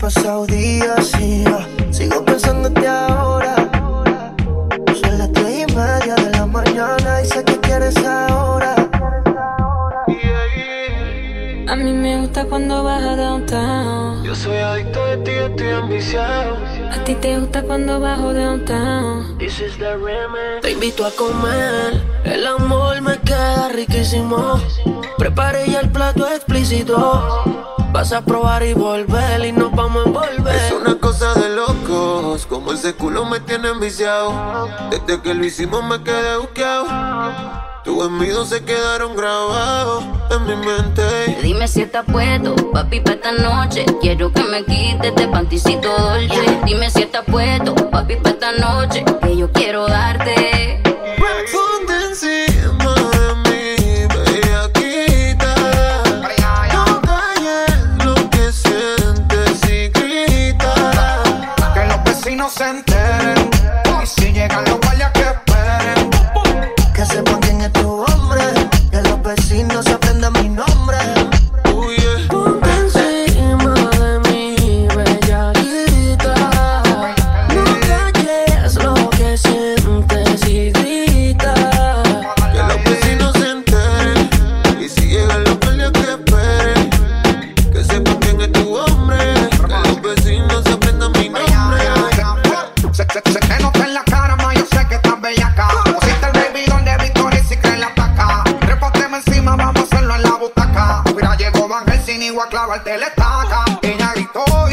pasado días y yo sigo pensándote ahora. Son las tres y media de la mañana y sé que quieres ahora. A mí me gusta cuando vas a downtown. Yo soy adicto de ti, estoy ambiciado. A ti te gusta cuando bajo downtown. This is the remix. Te invito a comer. El amor me queda riquísimo. Prepare ya el plato explícito. Vas a probar y volver y nos vamos a envolver. Es una cosa de locos, como ese culo me tiene enviciado. Desde que lo hicimos me quedé buqueado. Tus envidios se quedaron grabados en mi mente. Dime si estás puesto, papi, para esta noche. Quiero que me quites este panticito dolce. Dime si estás puesto, se enteren. Y si llegan los la estaca. Ella gritó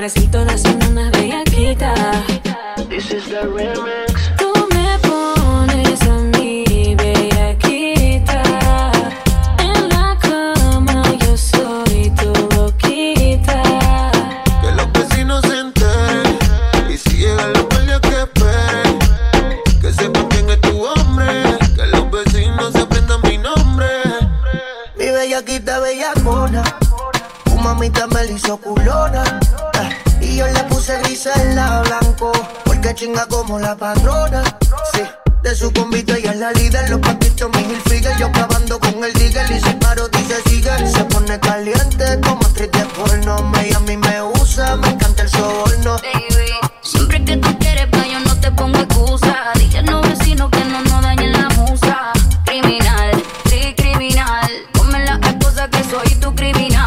hombrecito haciendo una bellaquita. This is the remix. Tú me pones a mí bellaquita. En la cama yo soy tu boquita. Que los vecinos se enteren. Y si llegan los guardias que esperen. Que sepan quién es tu hombre. Que los vecinos se aprendan mi nombre. Mi bellaquita bellacona. Tu mamita me la hizo culona chinga como la patrona. Sí, de su convito ella es la líder. Los paquitos mi Hilfiger, yo acabando con el digger. Y se paro, dice sigue. Se pone caliente como actriz de porno. Me y a mí me usa, me encanta el soborno. Baby, siempre que tú quieres, pa' yo no te pongo excusa. Dile no vecino que no nos dañen la musa. Criminal, sí, criminal. Ponme la esposa que soy tu criminal.